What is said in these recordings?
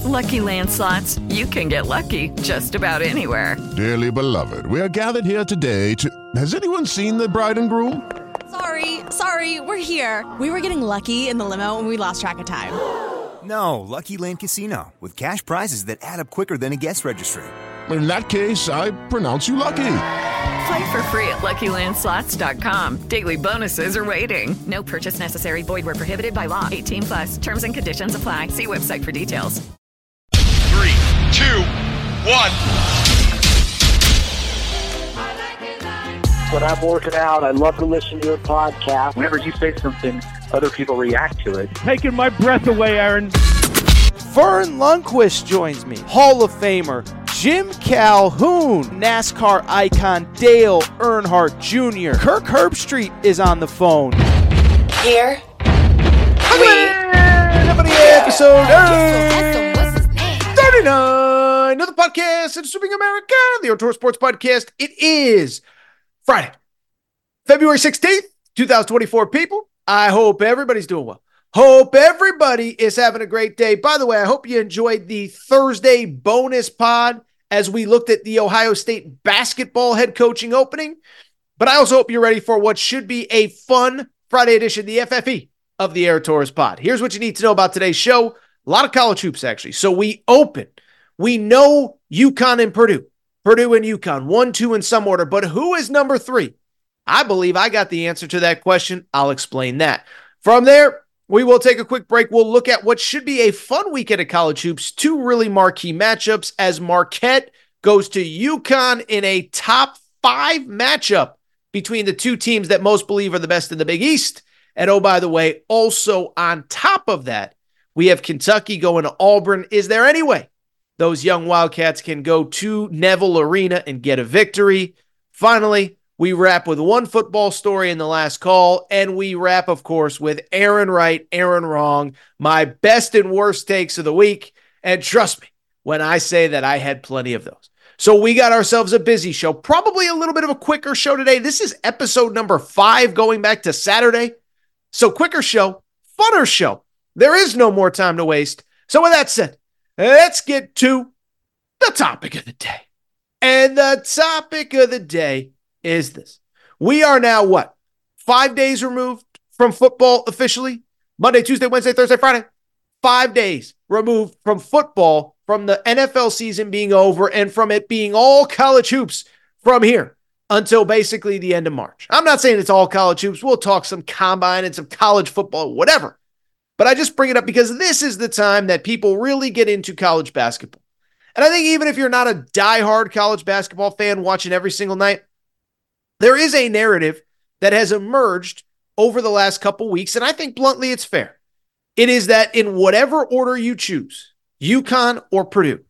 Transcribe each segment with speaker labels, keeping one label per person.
Speaker 1: With Lucky Land slots, you can get lucky just about anywhere.
Speaker 2: Dearly beloved, we are gathered here today to. Has anyone seen the bride and groom?
Speaker 3: Sorry, sorry, we're here. We were getting lucky in the limo and we lost track of time.
Speaker 4: No, Lucky Land Casino, with cash prizes that add up quicker than a guest registry.
Speaker 2: In that case, I pronounce you lucky.
Speaker 1: Play for free at LuckyLandSlots.com. Daily bonuses are waiting. No purchase necessary. Void where prohibited by law. 18 plus. Terms and conditions apply. See website for details
Speaker 5: two, one.
Speaker 6: When I'm working out, I love to listen to your podcast.
Speaker 7: Whenever you say something, other people react to it.
Speaker 8: Taking my breath away, Aaron.
Speaker 9: Vern Lundquist joins me, Hall of Famer. Jim Calhoun, NASCAR icon Dale Earnhardt Jr., Kirk Herbstreit is on the phone.
Speaker 10: Here. We...
Speaker 9: Everybody, episode. 49, uh, another podcast in Swimming America, the Outdoor Sports Podcast. It is Friday, February 16th, 2024. People, I hope everybody's doing well. Hope everybody is having a great day. By the way, I hope you enjoyed the Thursday bonus pod as we looked at the Ohio State basketball head coaching opening. But I also hope you're ready for what should be a fun Friday edition, the FFE of the Aaron Torres pod. Here's what you need to know about today's show. A lot of college hoops, actually. So we open. We know UConn and Purdue. Purdue and UConn, one, two in some order. But who is number three? I believe I got the answer to that question. I'll explain that. From there, we will take a quick break. We'll look at what should be a fun weekend of college hoops. Two really marquee matchups as Marquette goes to UConn in a top five matchup between the two teams that most believe are the best in the Big East. And oh, by the way, also on top of that, we have Kentucky going to Auburn. Is there any way those young Wildcats can go to Neville Arena and get a victory? Finally, we wrap with one football story in the last call, and we wrap, of course, with Aaron right, Aaron wrong, my best and worst takes of the week. And trust me when I say that I had plenty of those. So we got ourselves a busy show, probably a little bit of a quicker show today. This is episode number five going back to Saturday. So quicker show, funner show. There is no more time to waste. So with that said, let's get to the topic of the day. And the topic of the day is this. We are now what? Five days removed from football officially? Monday, Tuesday, Wednesday, Thursday, Friday. Five days removed from football, from the NFL season being over, and from it being all college hoops from here until basically the end of March. I'm not saying it's all college hoops. We'll talk some combine and some college football, whatever. But I just bring it up because this is the time that people really get into college basketball. And I think even if you're not a diehard college basketball fan watching every single night, there is a narrative that has emerged over the last couple weeks, and I think bluntly it's fair. It is that in whatever order you choose, UConn or Purdue,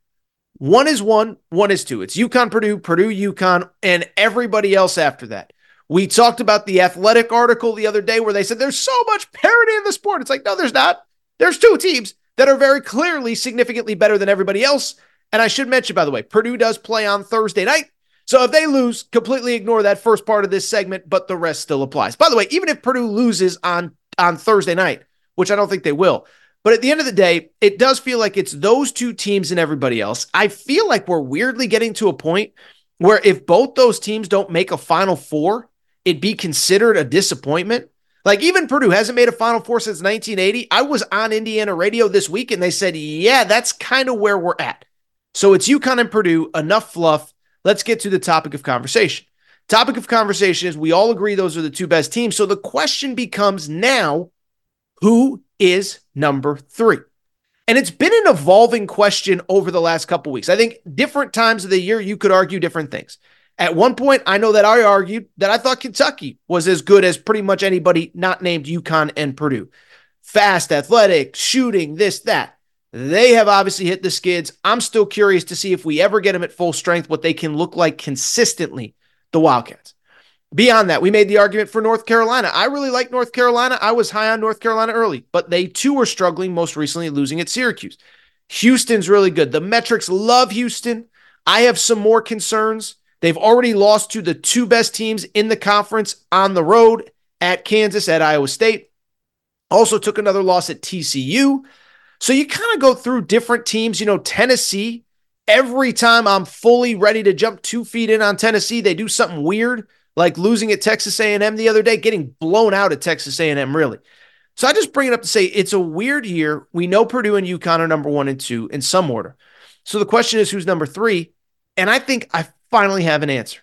Speaker 9: one is one, one is two. It's UConn, Purdue, Purdue, UConn, and everybody else after that. We talked about the athletic article the other day where they said there's so much parity in the sport. It's like, no, there's not. There's two teams that are very clearly significantly better than everybody else. And I should mention, by the way, Purdue does play on Thursday night. So if they lose, completely ignore that first part of this segment, but the rest still applies. By the way, even if Purdue loses on on Thursday night, which I don't think they will, but at the end of the day, it does feel like it's those two teams and everybody else. I feel like we're weirdly getting to a point where if both those teams don't make a final four, it'd be considered a disappointment. Like even Purdue hasn't made a final four since 1980. I was on Indiana radio this week and they said, yeah, that's kind of where we're at. So it's UConn and Purdue, enough fluff let's get to the topic of conversation. Topic of conversation is we all agree those are the two best teams. So the question becomes now who is number three? And it's been an evolving question over the last couple weeks. I think different times of the year, you could argue different things. At one point, I know that I argued that I thought Kentucky was as good as pretty much anybody not named UConn and Purdue. Fast, athletic, shooting, this, that. They have obviously hit the skids. I'm still curious to see if we ever get them at full strength, what they can look like consistently, the Wildcats. Beyond that, we made the argument for North Carolina. I really like North Carolina. I was high on North Carolina early, but they too were struggling, most recently losing at Syracuse. Houston's really good. The metrics love Houston. I have some more concerns. They've already lost to the two best teams in the conference on the road at Kansas, at Iowa State. Also took another loss at TCU. So you kind of go through different teams. You know, Tennessee, every time I'm fully ready to jump two feet in on Tennessee, they do something weird, like losing at Texas A&M the other day, getting blown out at Texas A&M, really. So I just bring it up to say it's a weird year. We know Purdue and UConn are number one and two in some order. So the question is who's number three? And I think I finally have an answer.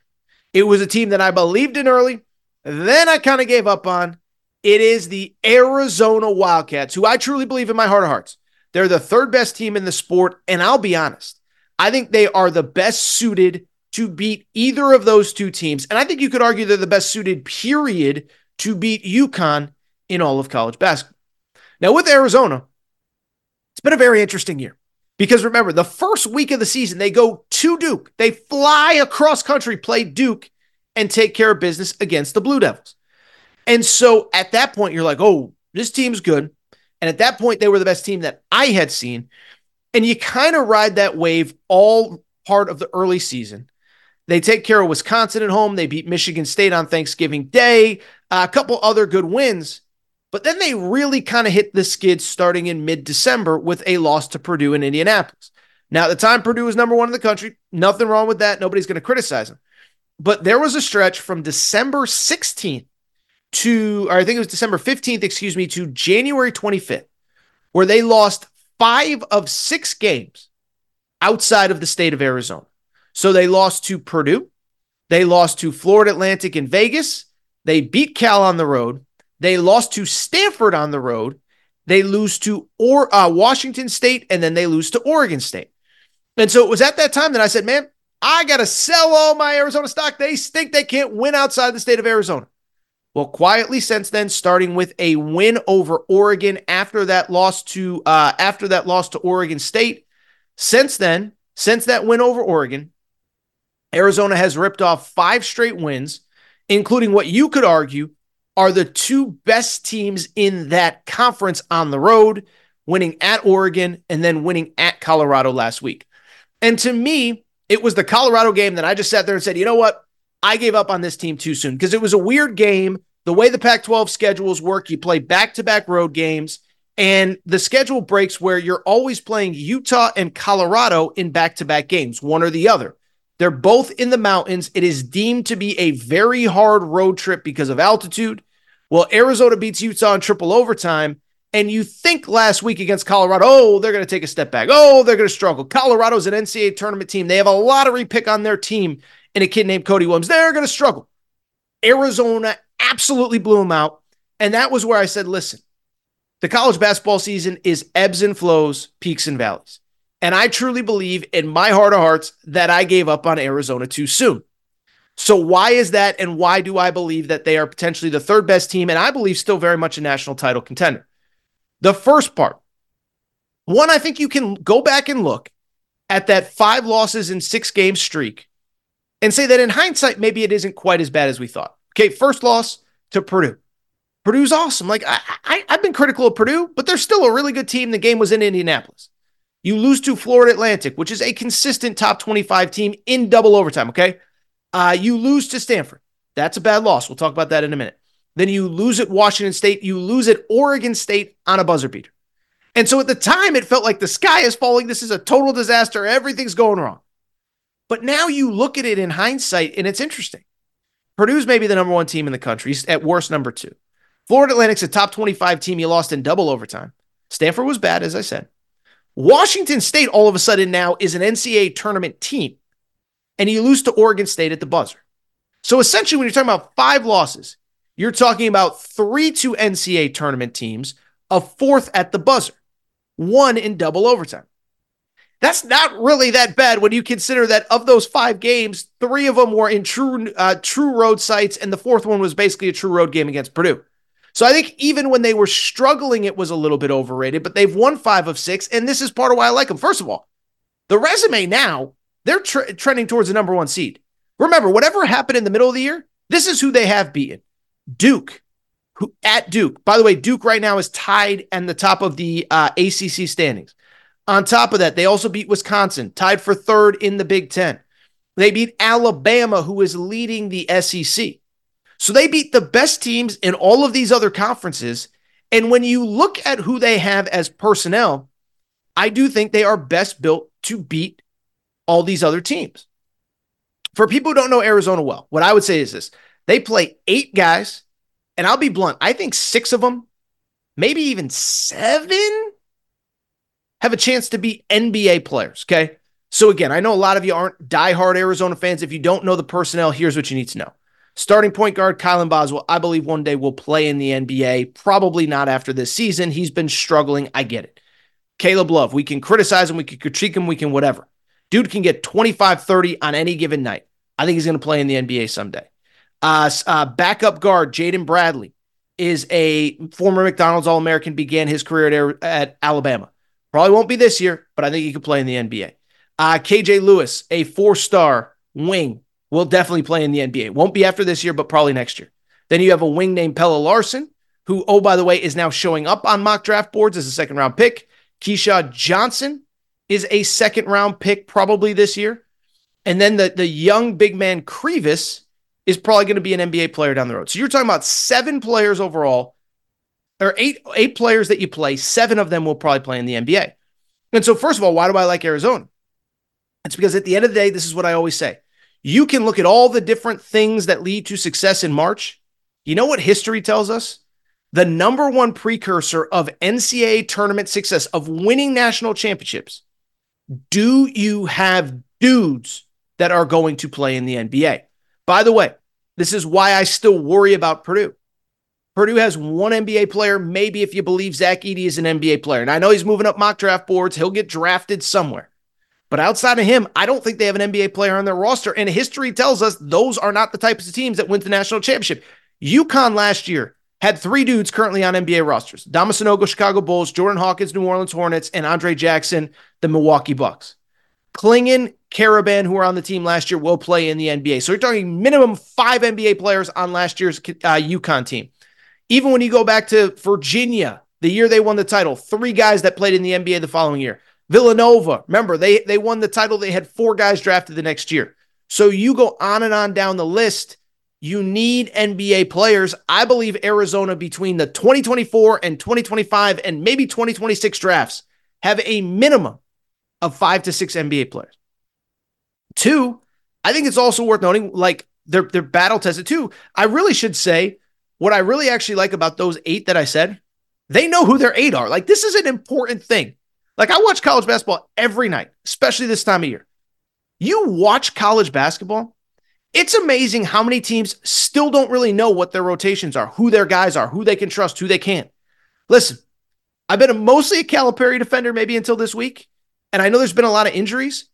Speaker 9: It was a team that I believed in early, then I kind of gave up on. It is the Arizona Wildcats, who I truly believe in my heart of hearts. They're the third best team in the sport. And I'll be honest, I think they are the best suited to beat either of those two teams. And I think you could argue they're the best suited, period, to beat UConn in all of college basketball. Now, with Arizona, it's been a very interesting year because remember, the first week of the season, they go to Duke. They fly across country, play Duke, and take care of business against the Blue Devils. And so at that point, you're like, oh, this team's good. And at that point, they were the best team that I had seen. And you kind of ride that wave all part of the early season. They take care of Wisconsin at home. They beat Michigan State on Thanksgiving Day, a couple other good wins. But then they really kind of hit the skids starting in mid December with a loss to Purdue in Indianapolis. Now, at the time, Purdue was number one in the country. Nothing wrong with that. Nobody's going to criticize them. But there was a stretch from December 16th to, or I think it was December 15th, excuse me, to January 25th, where they lost five of six games outside of the state of Arizona. So they lost to Purdue, they lost to Florida Atlantic in Vegas, they beat Cal on the road, they lost to Stanford on the road. They lose to or uh, Washington State, and then they lose to Oregon State. And so it was at that time that I said, "Man, I got to sell all my Arizona stock. They think they can't win outside the state of Arizona." Well, quietly since then, starting with a win over Oregon after that loss to uh, after that loss to Oregon State. Since then, since that win over Oregon, Arizona has ripped off five straight wins, including what you could argue are the two best teams in that conference on the road, winning at Oregon and then winning at Colorado last week. And to me, it was the Colorado game that I just sat there and said, you know what? I gave up on this team too soon because it was a weird game. The way the Pac 12 schedules work, you play back to back road games, and the schedule breaks where you're always playing Utah and Colorado in back to back games, one or the other. They're both in the mountains. It is deemed to be a very hard road trip because of altitude. Well, Arizona beats Utah in triple overtime. And you think last week against Colorado, oh, they're going to take a step back. Oh, they're going to struggle. Colorado's an NCAA tournament team. They have a lottery pick on their team and a kid named Cody Williams. They're going to struggle. Arizona absolutely blew them out. And that was where I said, listen, the college basketball season is ebbs and flows, peaks and valleys. And I truly believe in my heart of hearts that I gave up on Arizona too soon. So why is that? And why do I believe that they are potentially the third best team? And I believe still very much a national title contender. The first part, one, I think you can go back and look at that five losses in six game streak and say that in hindsight, maybe it isn't quite as bad as we thought. Okay, first loss to Purdue. Purdue's awesome. Like I, I, I've been critical of Purdue, but they're still a really good team. The game was in Indianapolis. You lose to Florida Atlantic, which is a consistent top 25 team in double overtime. Okay. Uh, you lose to Stanford. That's a bad loss. We'll talk about that in a minute. Then you lose at Washington State. You lose at Oregon State on a buzzer beater. And so at the time, it felt like the sky is falling. This is a total disaster. Everything's going wrong. But now you look at it in hindsight, and it's interesting. Purdue's maybe the number one team in the country, at worst, number two. Florida Atlantic's a top 25 team. You lost in double overtime. Stanford was bad, as I said. Washington State, all of a sudden, now is an NCAA tournament team and you lose to Oregon State at the buzzer. So essentially, when you're talking about five losses, you're talking about three to NCAA tournament teams, a fourth at the buzzer, one in double overtime. That's not really that bad when you consider that of those five games, three of them were in true uh, true road sites, and the fourth one was basically a true road game against Purdue. So I think even when they were struggling, it was a little bit overrated, but they've won five of six, and this is part of why I like them. First of all, the resume now they're tre- trending towards the number one seed. Remember, whatever happened in the middle of the year, this is who they have beaten. Duke, who at Duke. By the way, Duke right now is tied and the top of the uh, ACC standings. On top of that, they also beat Wisconsin, tied for third in the Big Ten. They beat Alabama, who is leading the SEC. So they beat the best teams in all of these other conferences. And when you look at who they have as personnel, I do think they are best built to beat all these other teams. For people who don't know Arizona well, what I would say is this they play eight guys, and I'll be blunt, I think six of them, maybe even seven, have a chance to be NBA players. Okay. So again, I know a lot of you aren't diehard Arizona fans. If you don't know the personnel, here's what you need to know. Starting point guard Kylan Boswell, I believe one day will play in the NBA. Probably not after this season. He's been struggling. I get it. Caleb Love, we can criticize him, we can critique him, we can whatever. Dude can get 25, 30 on any given night. I think he's going to play in the NBA someday. Uh, uh, backup guard Jaden Bradley is a former McDonald's All American, began his career at, at Alabama. Probably won't be this year, but I think he could play in the NBA. Uh, KJ Lewis, a four star wing, will definitely play in the NBA. Won't be after this year, but probably next year. Then you have a wing named Pelle Larsson, who, oh, by the way, is now showing up on mock draft boards as a second round pick. Keshad Johnson is a second round pick probably this year. And then the, the young big man Krivas is probably going to be an NBA player down the road. So you're talking about seven players overall, or eight eight players that you play. Seven of them will probably play in the NBA. And so, first of all, why do I like Arizona? It's because at the end of the day, this is what I always say. You can look at all the different things that lead to success in March. You know what history tells us? The number one precursor of NCAA tournament success, of winning national championships. Do you have dudes that are going to play in the NBA? By the way, this is why I still worry about Purdue. Purdue has one NBA player, maybe if you believe Zach Edey is an NBA player. And I know he's moving up mock draft boards, he'll get drafted somewhere. But outside of him, I don't think they have an NBA player on their roster. And history tells us those are not the types of teams that win the national championship. UConn last year had three dudes currently on NBA rosters Dama Sanogo, Chicago Bulls, Jordan Hawkins, New Orleans Hornets, and Andre Jackson, the Milwaukee Bucks. Clingan, Karaban, who were on the team last year, will play in the NBA. So you're talking minimum five NBA players on last year's uh, UConn team. Even when you go back to Virginia, the year they won the title, three guys that played in the NBA the following year. Villanova, remember, they, they won the title. They had four guys drafted the next year. So you go on and on down the list. You need NBA players. I believe Arizona between the 2024 and 2025 and maybe 2026 drafts have a minimum of five to six NBA players. Two, I think it's also worth noting, like they're they're battle tested too. I really should say what I really actually like about those eight that I said, they know who their eight are. Like this is an important thing. Like I watch college basketball every night, especially this time of year. You watch college basketball, it's amazing how many teams still don't really know what their rotations are, who their guys are, who they can trust, who they can't. Listen, I've been a, mostly a Calipari defender maybe until this week, and I know there's been a lot of injuries,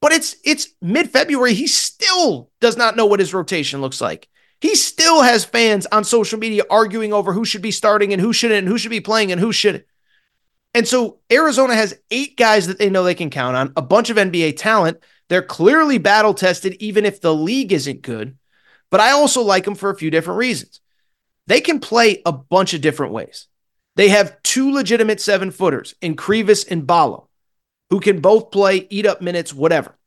Speaker 9: but it's it's mid-February. He still does not know what his rotation looks like. He still has fans on social media arguing over who should be starting and who shouldn't, and who should be playing and who shouldn't. And so Arizona has eight guys that they know they can count on, a bunch of NBA talent. They're clearly battle tested, even if the league isn't good. But I also like them for a few different reasons. They can play a bunch of different ways. They have two legitimate seven footers in Krivas and Ballo, who can both play, eat up minutes, whatever.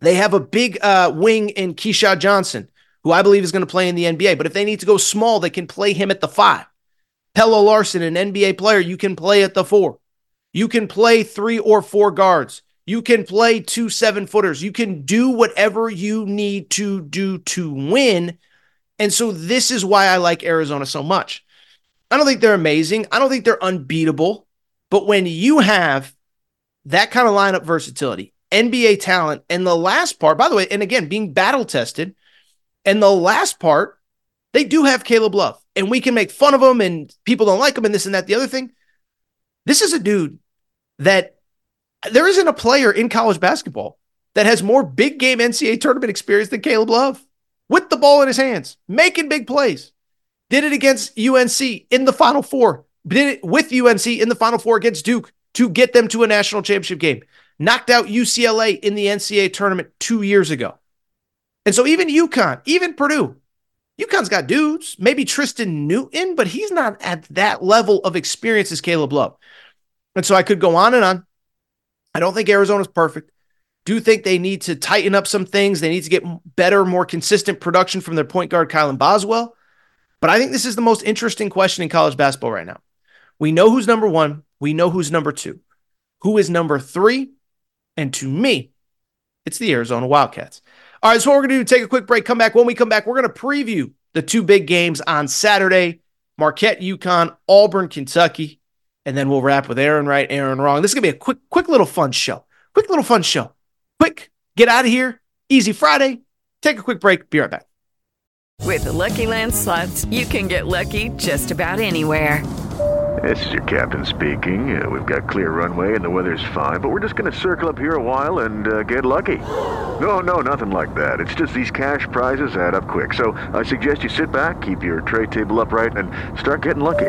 Speaker 9: They have a big uh, wing in Keshad Johnson, who I believe is going to play in the NBA. But if they need to go small, they can play him at the five. Pelle Larsson, an NBA player, you can play at the four. You can play three or four guards. You can play two seven footers. You can do whatever you need to do to win. And so this is why I like Arizona so much. I don't think they're amazing. I don't think they're unbeatable. But when you have that kind of lineup versatility, NBA talent, and the last part, by the way, and again, being battle tested, and the last part, they do have Caleb Love and we can make fun of him and people don't like him and this and that. The other thing, this is a dude that there isn't a player in college basketball that has more big game NCAA tournament experience than Caleb Love with the ball in his hands, making big plays. Did it against UNC in the Final Four. Did it with UNC in the Final Four against Duke to get them to a national championship game. Knocked out UCLA in the NCAA tournament two years ago. And so even UConn, even Purdue, UConn's got dudes, maybe Tristan Newton, but he's not at that level of experience as Caleb Love. And so I could go on and on. I don't think Arizona's perfect. Do think they need to tighten up some things. They need to get better, more consistent production from their point guard, Kylan Boswell. But I think this is the most interesting question in college basketball right now. We know who's number one. We know who's number two. who is number three. And to me, it's the Arizona Wildcats. All right, so what we're going to do, take a quick break, come back. When we come back, we're going to preview the two big games on Saturday Marquette, UConn, Auburn, Kentucky. And then we'll wrap with Aaron right, Aaron wrong. This is going to be a quick, quick little fun show. Quick little fun show. Quick, get out of here. Easy Friday. Take a quick break. Be right back.
Speaker 1: With the Lucky Land slots, you can get lucky just about anywhere.
Speaker 10: This is your captain speaking. Uh, we've got clear runway and the weather's fine, but we're just going to circle up here a while and uh, get lucky. No, no, nothing like that. It's just these cash prizes add up quick. So I suggest you sit back, keep your tray table upright, and start getting lucky.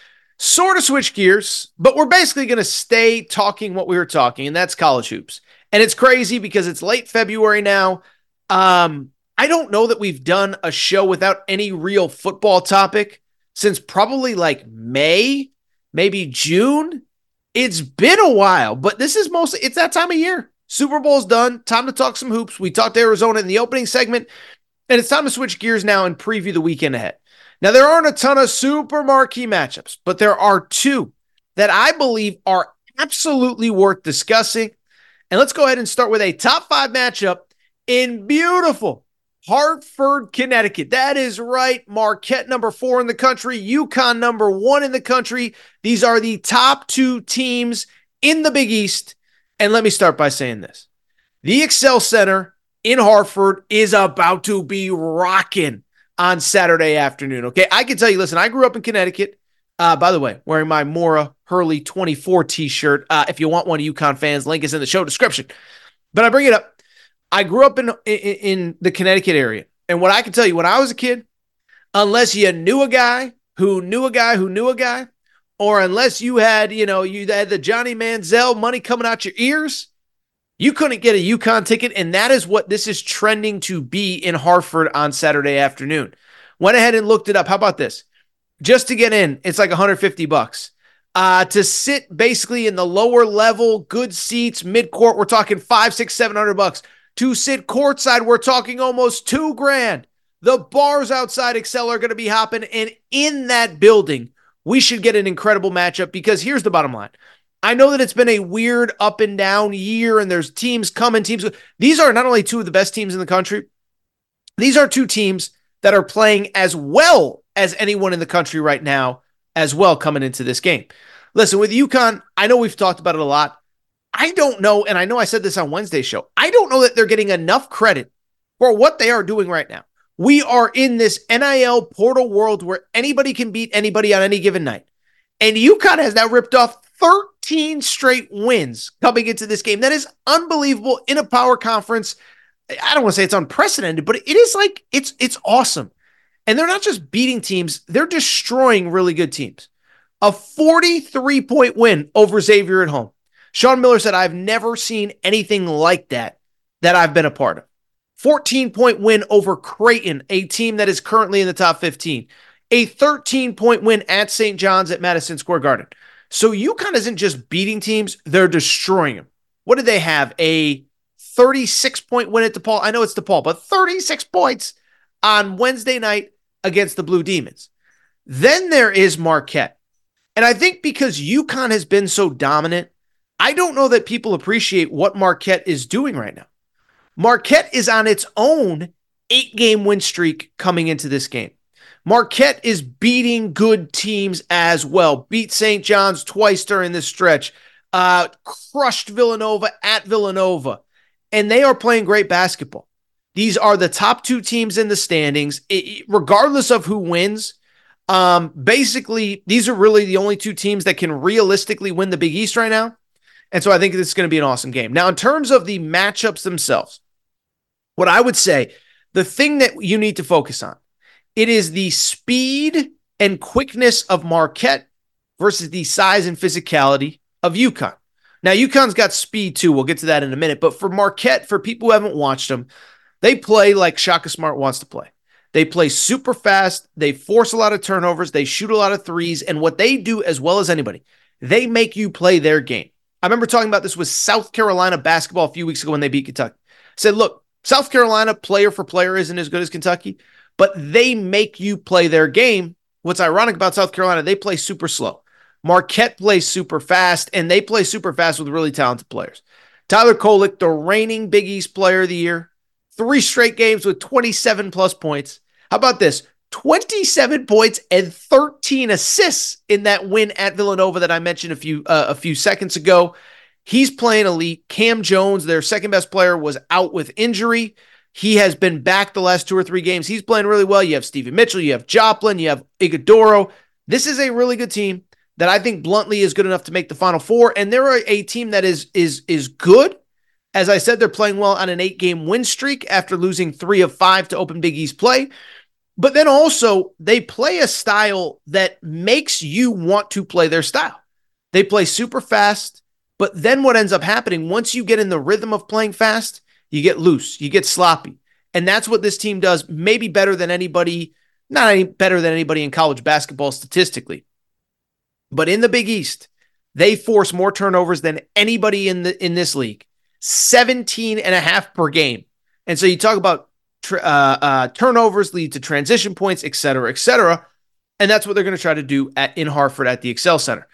Speaker 9: sort of switch gears, but we're basically going to stay talking what we were talking, and that's college hoops. And it's crazy because it's late February now. Um, I don't know that we've done a show without any real football topic since probably like May, maybe June. It's been a while, but this is mostly it's that time of year. Super Bowl's done. Time to talk some hoops. We talked Arizona in the opening segment, and it's time to switch gears now and preview the weekend ahead. Now, there aren't a ton of super marquee matchups, but there are two that I believe are absolutely worth discussing. And let's go ahead and start with a top five matchup in beautiful Hartford, Connecticut. That is right. Marquette, number four in the country, UConn, number one in the country. These are the top two teams in the Big East. And let me start by saying this the XL Center in Hartford is about to be rocking on Saturday afternoon. Okay. I can tell you, listen, I grew up in Connecticut. Uh, by the way, wearing my Mora Hurley 24 t shirt. Uh, if you want one of UConn fans, link is in the show description. But I bring it up. I grew up in, in, in the Connecticut area. And what I can tell you, when I was a kid, unless you knew a guy who knew a guy who knew a guy, or unless you had, you know, you had the Johnny Manziel money coming out your ears, you couldn't get a UConn ticket, and that is what this is trending to be in Hartford on Saturday afternoon. Went ahead and looked it up. How about this? Just to get in, it's like 150 bucks. Uh, to sit basically in the lower level, good seats, mid court, we're talking five, six, seven hundred bucks. To sit courtside, we're talking almost two grand. The bars outside XL are going to be hopping, and in that building, we should get an incredible matchup because here's the bottom line. I know that it's been a weird up and down year, and there's teams coming, teams. These are not only two of the best teams in the country, These are two teams that are playing as well as anyone in the country right now, as well, coming into this game. Listen, with UConn, I know we've talked about it a lot. I don't know, and I know I said this on Wednesday's show. I don't know that they're getting enough credit for what they are doing right now. We are in this NIL portal world where anybody can beat anybody on any given night. And UConn has now ripped off 13 straight wins coming into this game. That is unbelievable in a power conference. I don't want to say it's unprecedented, but it is like it's it's awesome. And they're not just beating teams, they're destroying really good teams. A 43 point win over Xavier at home. Sean Miller said, I've never seen anything like that that I've been a part of. 14 point win over Creighton, a team that is currently in the top 15. A 13 point win at St. John's at Madison Square Garden. So UConn isn't just beating teams, they're destroying them. What did they have? A 36 point win at DePaul. I know it's DePaul, but 36 points on Wednesday night against the Blue Demons. Then there is Marquette. And I think because UConn has been so dominant, I don't know that people appreciate what Marquette is doing right now. Marquette is on its own eight game win streak coming into this game. Marquette is beating good teams as well. Beat St. John's twice during this stretch. Uh, crushed Villanova at Villanova. And they are playing great basketball. These are the top two teams in the standings, it, regardless of who wins. Um, basically, these are really the only two teams that can realistically win the Big East right now. And so I think this is going to be an awesome game. Now, in terms of the matchups themselves, what I would say, the thing that you need to focus on it is the speed and quickness of Marquette versus the size and physicality of UConn. Now, UConn's got speed too. We'll get to that in a minute. But for Marquette, for people who haven't watched them, they play like Shaka Smart wants to play. They play super fast. They force a lot of turnovers. They shoot a lot of threes. And what they do as well as anybody, they make you play their game. I remember talking about this with South Carolina basketball a few weeks ago when they beat Kentucky. I said, look, South Carolina player for player isn't as good as Kentucky, but they make you play their game. What's ironic about South Carolina, they play super slow. Marquette plays super fast, and they play super fast with really talented players. Tyler Kolek, the reigning Big East player of the year, three straight games with 27 plus points. How about this? 27 points and 13 assists in that win at Villanova that I mentioned a few uh, a few seconds ago. He's playing elite. Kam Jones, their second best player, was out with injury. He has been back the last two or three games. He's playing really well. You have Stevie Mitchell, you have Joplin, you have Ighodaro. This is a really good team that I think bluntly is good enough to make the final four. And they're a team that is is is good. As I said, they're playing well on an eight game win streak after losing three of five to open Big East play. But then also, they play a style that makes you want to play their style. They play super fast. But then what ends up happening once you get in the rhythm of playing fast, you get loose, you get sloppy. And that's what this team does, maybe better than anybody, not any better than anybody in college basketball statistically. But in the Big East, they force more turnovers than anybody in the in this league. 17 and a half per game. And so you talk about uh, uh, turnovers lead to transition points, et cetera, et cetera. And that's what they're going to try to do at in Hartford at the XL Center.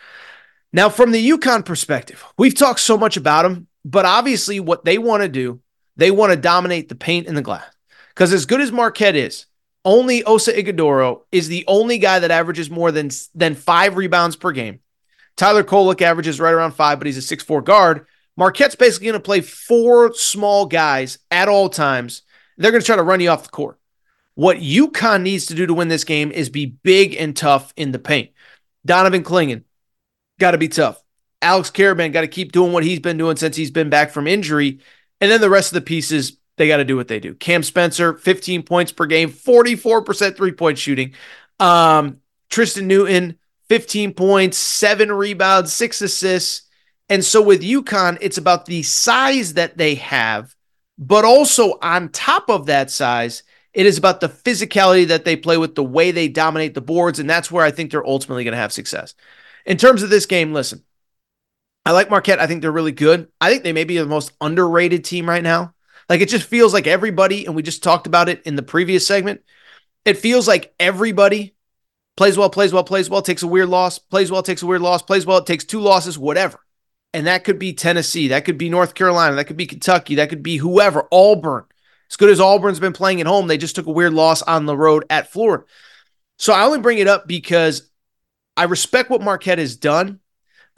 Speaker 9: Now, from the UConn perspective, we've talked so much about them, but obviously, what they want to do they want to dominate the paint and the glass. Because as good as Marquette is, only Oso Ighodaro is the only guy that averages more than, than five rebounds per game. Tyler Kolek averages right around five, but he's a six-four guard. Marquette's basically going to play four small guys at all times. They're going to try to run you off the court. What UConn needs to do to win this game is be big and tough in the paint. Donovan Clingan, got to be tough. Alex Karaban got to keep doing what he's been doing since he's been back from injury. And then the rest of the pieces, they got to do what they do. Cam Spencer, 15 points per game, 44% three point shooting. Um, Tristan Newton, 15 points, seven rebounds, six assists. And so with UConn, it's about the size that they have, but also on top of that size, it is about the physicality that they play with, the way they dominate the boards. And that's where I think they're ultimately going to have success. In terms of this game, listen, I like Marquette. I think they're really good. I think they may be the most underrated team right now. Like it just feels like everybody, and we just talked about it in the previous segment. It feels like everybody plays well, plays well, plays well, takes a weird loss, plays well, takes a weird loss, plays well, it takes two losses, whatever. And that could be Tennessee, that could be North Carolina, that could be Kentucky, that could be whoever, Auburn. As good as Auburn's been playing at home, they just took a weird loss on the road at Florida. So I only bring it up because I respect what Marquette has done,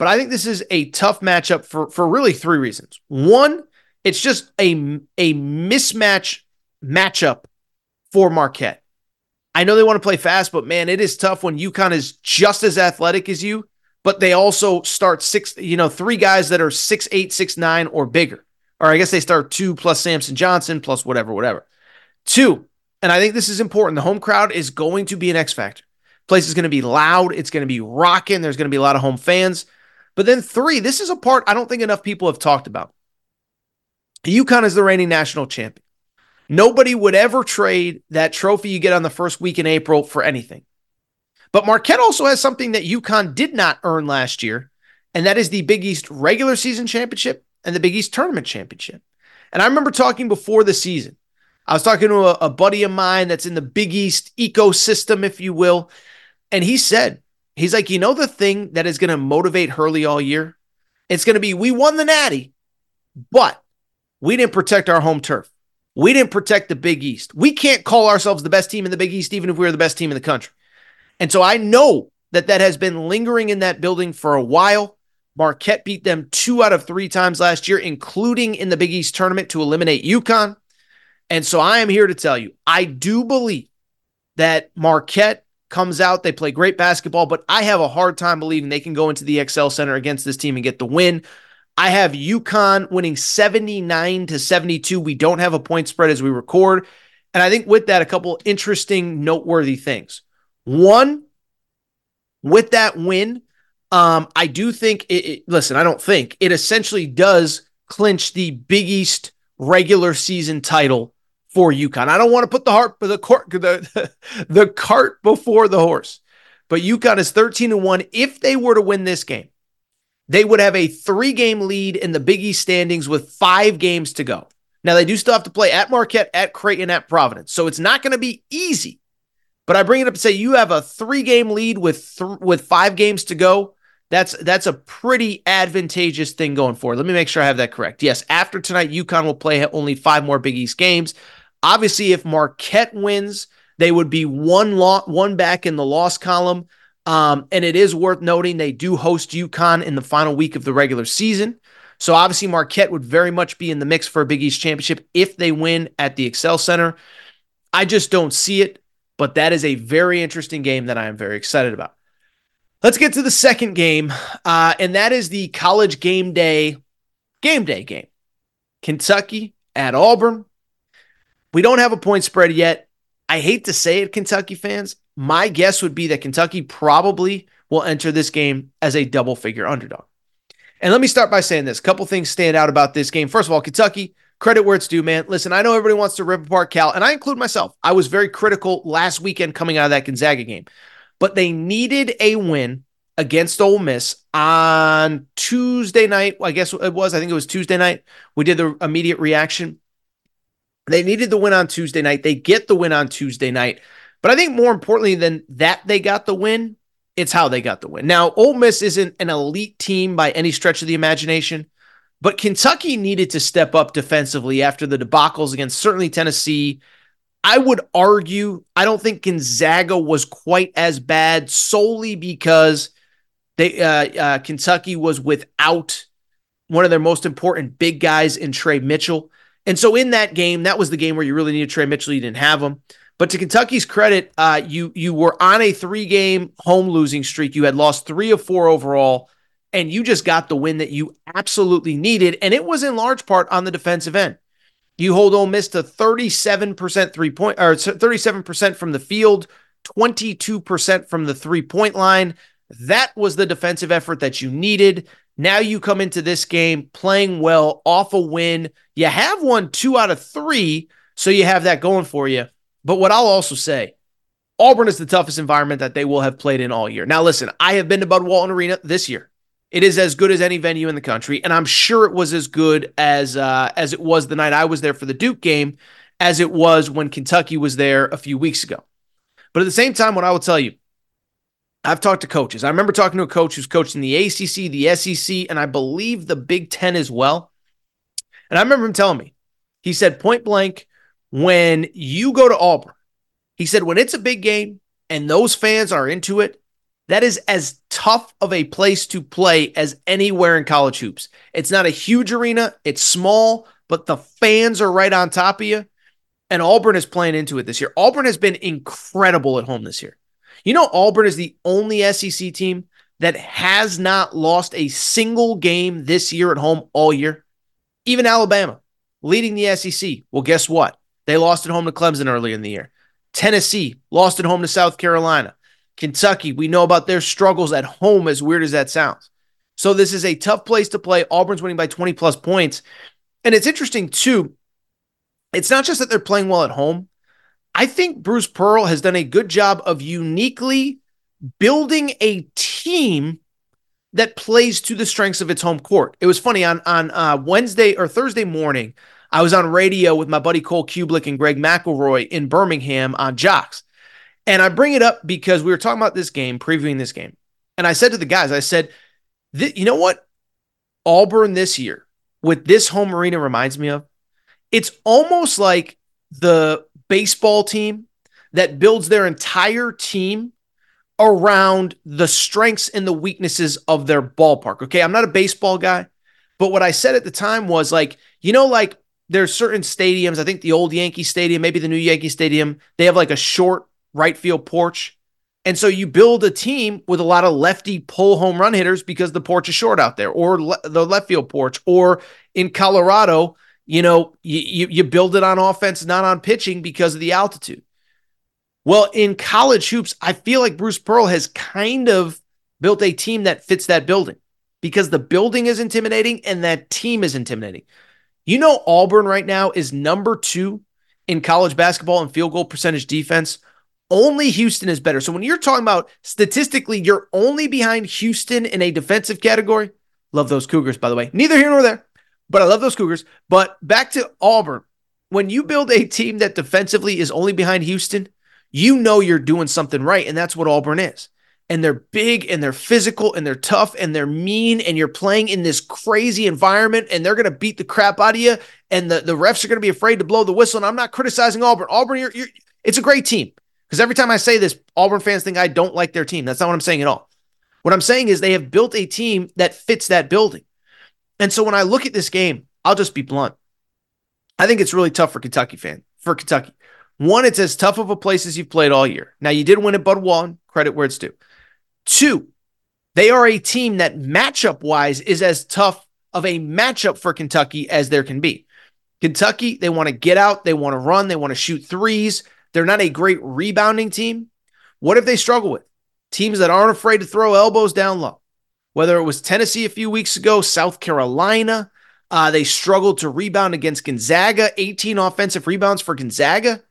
Speaker 9: but I think this is a tough matchup for, for really three reasons. One, it's just a, a mismatch matchup for Marquette. I know they want to play fast, but man, it is tough when UConn is just as athletic as you, but they also start six, you know, three guys that are six eight, six nine, or bigger. Or I guess they start two plus Samson Johnson plus whatever, whatever. Two, and I think this is important. The home crowd is going to be an X factor. Place is going to be loud. It's going to be rocking. There's going to be a lot of home fans. But then three, this is a part I don't think enough people have talked about. UConn is the reigning national champion. Nobody would ever trade that trophy you get on the first week in April for anything. But Marquette also has something that UConn did not earn last year, and that is the Big East regular season championship and the Big East tournament championship. And I remember talking before the season. I was talking to a, a buddy of mine that's in the Big East ecosystem, if you will. And he said, he's like, you know, the thing that is going to motivate Hurley all year? It's going to be we won the Natty, but we didn't protect our home turf. We didn't protect the Big East. We can't call ourselves the best team in the Big East, even if we were the best team in the country. And so I know that that has been lingering in that building for a while. Marquette beat them two out of three times last year, including in the Big East tournament to eliminate UConn. And so I am here to tell you, I do believe that Marquette comes out. They play great basketball, but I have a hard time believing they can go into the XL Center against this team and get the win. I have UConn winning 79 to 72. We don't have a point spread as we record. And I think with that, a couple interesting, noteworthy things. One, with that win, um, I do think it, it, listen, I don't think it essentially does clinch the Big East regular season title for UConn. I don't want to put the heart the court the, the cart before the horse. But UConn is 13 to 1. If they were to win this game, they would have a three game lead in the Big East standings with five games to go. Now, they do still have to play at Marquette, at Creighton, at Providence. So it's not going to be easy. But I bring it up to say you have a three game lead with th- with five games to go. That's that's a pretty advantageous thing going forward. Let me make sure I have that correct. Yes, after tonight, UConn will play only five more Big East games. Obviously, if Marquette wins, they would be one lot one back in the loss column. Um, and it is worth noting they do host UConn in the final week of the regular season. So obviously Marquette would very much be in the mix for a Big East championship if they win at the XL Center. I just don't see it, but that is a very interesting game that I am very excited about. Let's get to the second game, uh, and that is the college game day game day game. Kentucky at Auburn. We don't have a point spread yet. I hate to say it, Kentucky fans. My guess would be that Kentucky probably will enter this game as a double figure underdog. And let me start by saying this. A couple things stand out about this game. First of all, Kentucky, credit where it's due, man. Listen, I know everybody wants to rip apart Cal, and I include myself. I was very critical last weekend coming out of that Gonzaga game, but they needed a win against Ole Miss on Tuesday night. I guess it was. I think it was Tuesday night. We did the immediate reaction. They needed the win on Tuesday night. They get the win on Tuesday night. But I think more importantly than that, they got the win. It's how they got the win. Now, Ole Miss isn't an elite team by any stretch of the imagination, but Kentucky needed to step up defensively after the debacles against certainly Tennessee. I would argue, I don't think Gonzaga was quite as bad solely because they uh, uh, Kentucky was without one of their most important big guys in Tre Mitchell. And so in that game, that was the game where you really needed Tre Mitchell. You didn't have him. But to Kentucky's credit, uh, you you were on a three game home losing streak. You had lost three of four overall, and you just got the win that you absolutely needed. And it was in large part on the defensive end. You hold Ole Miss to 37% three point or 37% from the field, 22% from the three point line. That was the defensive effort that you needed. Now you come into this game playing well, off a win. You have won two out of three, so you have that going for you. But what I'll also say, Auburn is the toughest environment that they will have played in all year. Now, listen, I have been to Bud Walton Arena this year. It is as good as any venue in the country, and I'm sure it was as good as uh, as it was the night I was there for the Duke game, as it was when Kentucky was there a few weeks ago. But at the same time, what I will tell you, I've talked to coaches. I remember talking to a coach who's coached in the ACC, the SEC, and I believe the Big Ten as well. And I remember him telling me, he said point blank, when you go to Auburn, he said, when it's a big game and those fans are into it, that is as tough of a place to play as anywhere in college hoops. It's not a huge arena, it's small, but the fans are right on top of you. And Auburn is playing into it this year. Auburn has been incredible at home this year. You know, Auburn is the only SEC team that has not lost a single game this year at home all year. Even Alabama leading the SEC. Well, guess what? They lost at home to Clemson earlier in the year. Tennessee lost at home to South Carolina. Kentucky, we know about their struggles at home, as weird as that sounds. So this is a tough place to play. Auburn's winning by 20 plus points. And it's interesting, too. It's not just that they're playing well at home. I think Bruce Pearl has done a good job of uniquely building a team that plays to the strengths of its home court. It was funny on on uh, Wednesday or Thursday morning. I was on radio with my buddy Cole Cubelic and Greg McElroy in Birmingham on JOX, and I bring it up because we were talking about this game, previewing this game, and I said to the guys, I said, "You know what? Auburn this year with this home arena reminds me of. It's almost like the baseball team that builds their entire team around the strengths and the weaknesses of their ballpark. Okay. I'm not a baseball guy, but what I said at the time was like, you know, like there's certain stadiums, I think the old Yankee Stadium, maybe the new Yankee Stadium, they have like a short right field porch. And so you build a team with a lot of lefty pull home run hitters because the porch is short out there, or le- the left field porch, or in Colorado, you know, you, you, build it on offense, not on pitching because of the altitude. Well, in college hoops, I feel like Bruce Pearl has kind of built a team that fits that building because the building is intimidating and that team is intimidating. You know, Auburn right now is number two in college basketball and field goal percentage defense. Only Houston is better. So when you're talking about statistically, you're only behind Houston in a defensive category. Love those Cougars, by the way. Neither here nor there, but I love those Cougars. But back to Auburn. When you build a team that defensively is only behind Houston, you know you're doing something right. And that's what Auburn is. And they're big and they're physical and they're tough and they're mean. And you're playing in this crazy environment and they're going to beat the crap out of you. And the, the refs are going to be afraid to blow the whistle. And I'm not criticizing Auburn. Auburn, you're, you're, it's a great team. Because every time I say this, Auburn fans think I don't like their team. That's not what I'm saying at all. What I'm saying is they have built a team that fits that building. And so when I look at this game, I'll just be blunt. I think it's really tough for Kentucky fan, for Kentucky. One, it's as tough of a place as you've played all year. Now, you did win at Bud Walton, credit where it's due. Two, they are a team that matchup wise is as tough of a matchup for Kentucky as there can be. Kentucky, they want to get out, they want to run, they want to shoot threes. They're not a great rebounding team. What if they struggle with teams that aren't afraid to throw elbows down low? Whether it was Tennessee a few weeks ago, South Carolina, uh, they struggled to rebound against Gonzaga, 18 offensive rebounds for Gonzaga.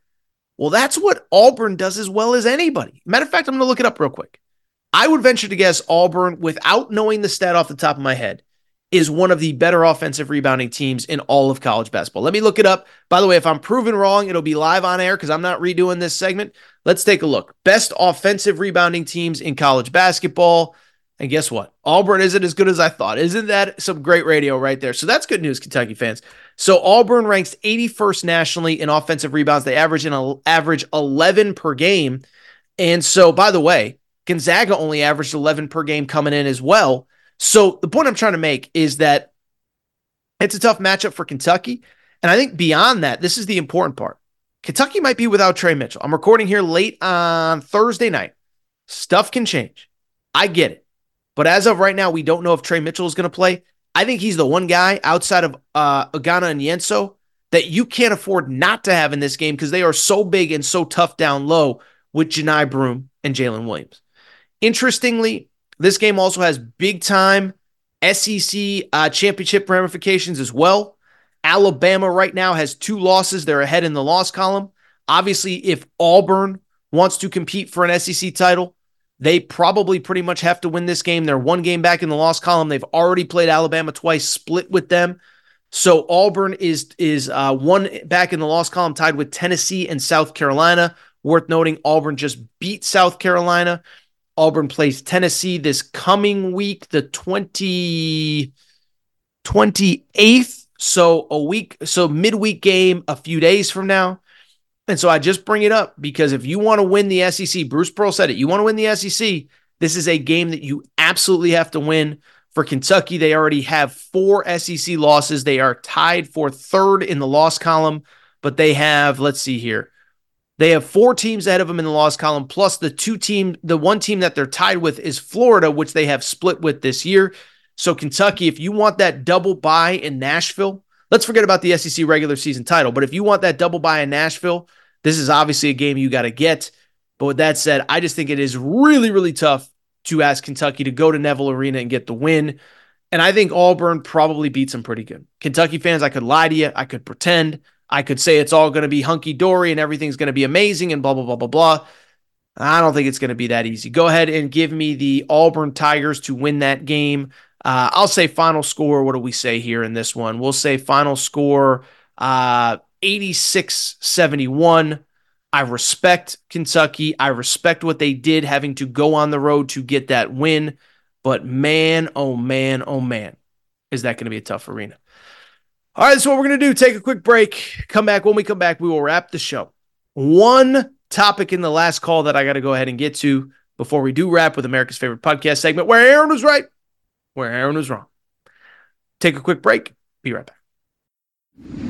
Speaker 9: Well, that's what Auburn does as well as anybody. Matter of fact, I'm going to look it up real quick. I would venture to guess Auburn, without knowing the stat off the top of my head, is one of the better offensive rebounding teams in all of college basketball. Let me look it up. By the way, if I'm proven wrong, it'll be live on air because I'm not redoing this segment. Let's take a look. Best offensive rebounding teams in college basketball. And guess what? Auburn isn't as good as I thought. Isn't that some great radio right there? So that's good news, Kentucky fans. So Auburn ranks 81st nationally in offensive rebounds. They average an average 11 per game. And so, by the way, Gonzaga only averaged 11 per game coming in as well. So the point I'm trying to make is that it's a tough matchup for Kentucky. And I think beyond that, this is the important part. Kentucky might be without Tre Mitchell. I'm recording here late on Thursday night. Stuff can change. I get it. But as of right now, we don't know if Tre Mitchell is going to play. I think he's the one guy outside of uh, and Yenso that you can't afford not to have in this game because they are so big and so tough down low with Johni Broome and Jaylin Williams. Interestingly, this game also has big time SEC uh, championship ramifications as well. Alabama right now has two losses. They're ahead in the loss column. Obviously, if Auburn wants to compete for an SEC title, they probably pretty much have to win this game. They're one game back in the loss column. They've already played Alabama twice, split with them. So Auburn is is uh, one back in the loss column, tied with Tennessee and South Carolina. Worth noting, Auburn just beat South Carolina. Auburn plays Tennessee this coming week, the 20, 28th. So a week, so midweek game a few days from now. And so I just bring it up because if you want to win the SEC, Bruce Pearl said it, you want to win the SEC, this is a game that you absolutely have to win. For Kentucky, they already have four SEC losses. They are tied for third in the loss column, but they have, let's see here. They have four teams ahead of them in the loss column, plus the two team, the one team that they're tied with is Florida, which they have split with this year. So, Kentucky, if you want that double bye in Nashville, let's forget about the SEC regular season title. But if you want that double bye in Nashville, this is obviously a game you got to get. But with that said, I just think it is really, really tough to ask Kentucky to go to Neville Arena and get the win. And I think Auburn probably beats them pretty good. Kentucky fans, I could lie to you. I could pretend. I could say it's all going to be hunky dory and everything's going to be amazing and blah, blah, blah, blah, blah. I don't think it's going to be that easy. Go ahead and give me the Auburn Tigers to win that game. Uh, I'll say final score. What do we say here in this one? We'll say final score uh, 86 71. I respect Kentucky. I respect what they did having to go on the road to get that win. But man, oh man, oh man, is that going to be a tough arena? All right, so what we're going to do, take a quick break, come back. When we come back, we will wrap the show. One topic in the last call that I got to go ahead and get to before we do wrap with America's favorite podcast segment where Aaron was right, where Aaron was wrong. Take a quick break. Be right back.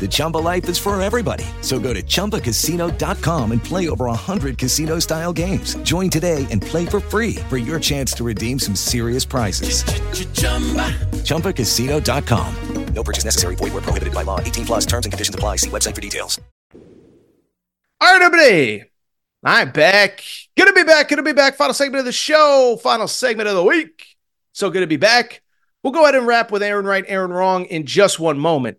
Speaker 11: The Chumba life is for everybody. So go to ChumbaCasino.com and play over 100 casino style games. Join today and play for free for your chance to redeem some serious prizes. ChumbaCasino.com.
Speaker 12: No purchase necessary. Void were prohibited by law. 18 plus terms and conditions apply. See website for details.
Speaker 9: All right, everybody. I'm back. Gonna be back. Gonna be back. Final segment of the show. Final segment of the week. So good to be back. We'll go ahead and wrap with Aaron right, Aaron wrong in just one moment.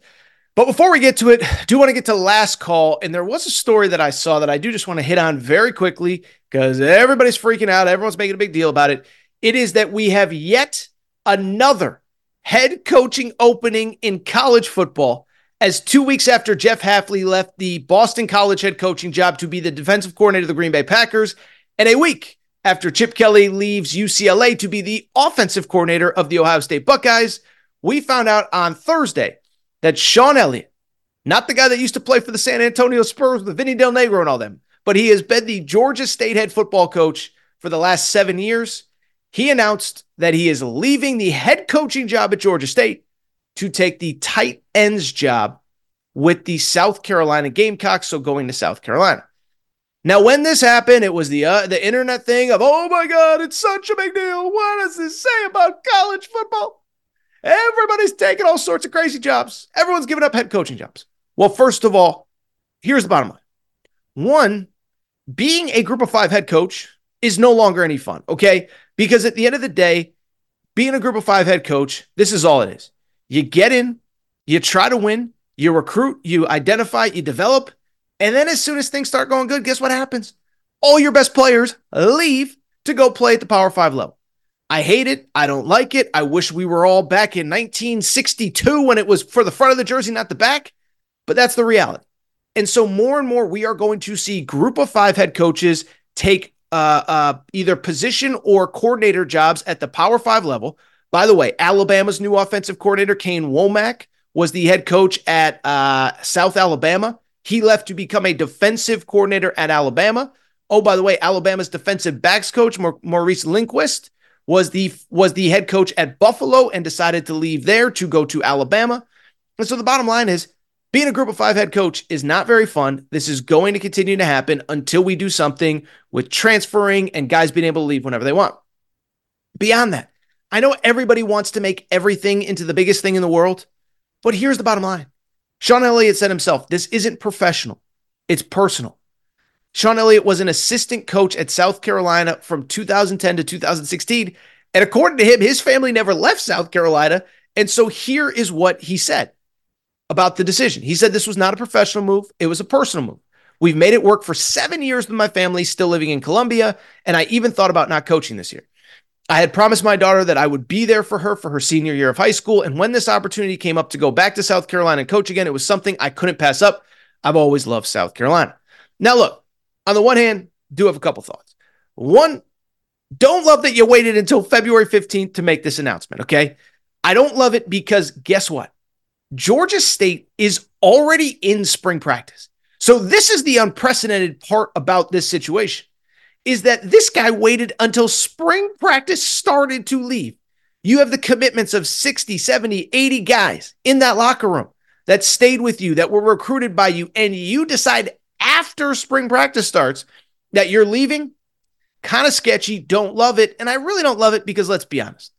Speaker 9: But before we get to it, do want to get to last call. And there was a story that I saw that I do just want to hit on very quickly because everybody's freaking out. Everyone's making a big deal about it. It is that we have yet another head coaching opening in college football as two weeks after Jeff Hafley left the Boston College head coaching job to be the defensive coordinator of the Green Bay Packers, and a week after Chip Kelly leaves UCLA to be the offensive coordinator of the Ohio State Buckeyes, we found out on Thursday that Shawn Elliott, not the guy that used to play for the San Antonio Spurs with Vinny Del Negro and all them, but he has been the Georgia State head football coach for the last seven years. He announced that he is leaving the head coaching job at Georgia State to take the tight ends job with the South Carolina Gamecocks, so going to South Carolina. Now, when this happened, it was the uh, the internet thing of, oh my God, it's such a big deal. What does this say about college football? Everybody's taking all sorts of crazy jobs. Everyone's giving up head coaching jobs. Well, first of all, here's the bottom line. One, being a group of five head coach is no longer any fun, okay? Because at the end of the day, being a group of five head coach, this is all it is. You get in, you try to win, you recruit, you identify, you develop, and then as soon as things start going good, guess what happens? All your best players leave to go play at the Power Five level. I hate it. I don't like it. I wish we were all back in 1962 when it was for the front of the jersey, not the back. But that's the reality. And so more and more, we are going to see group of five head coaches take uh, uh, either position or coordinator jobs at the Power Five level. By the way, Alabama's new offensive coordinator, Kane Wommack, was the head coach at uh, South Alabama. He left to become a defensive coordinator at Alabama. Oh, by the way, Alabama's defensive backs coach Maurice Linguist was the was the head coach at Buffalo and decided to leave there to go to Alabama. And so the bottom line is being a group of 5 head coach is not very fun. This is going to continue to happen until we do something with transferring and guys being able to leave whenever they want. Beyond that, I know everybody wants to make everything into the biggest thing in the world, but here's the bottom line. Shawn Elliott said himself, this isn't professional. It's personal. Shawn Elliott was an assistant coach at South Carolina from 2010 to 2016. And according to him, his family never left South Carolina. And so here is what he said about the decision. He said this was not a professional move, it was a personal move. We've made it work for seven years with my family, still living in Columbia. And I even thought about not coaching this year. I had promised my daughter that I would be there for her for her senior year of high school. And when this opportunity came up to go back to South Carolina and coach again, it was something I couldn't pass up. I've always loved South Carolina. Now, look, on the one hand, do have a couple thoughts. One, don't love that you waited until February 15th to make this announcement, okay? I don't love it because guess what? Georgia State is already in spring practice. So this is the unprecedented part about this situation is that this guy waited until spring practice started to leave. You have the commitments of 60, 70, 80 guys in that locker room that stayed with you, that were recruited by you, and you decide after spring practice starts that you're leaving, kind of sketchy. Don't love it. And I really don't love it because let's be honest.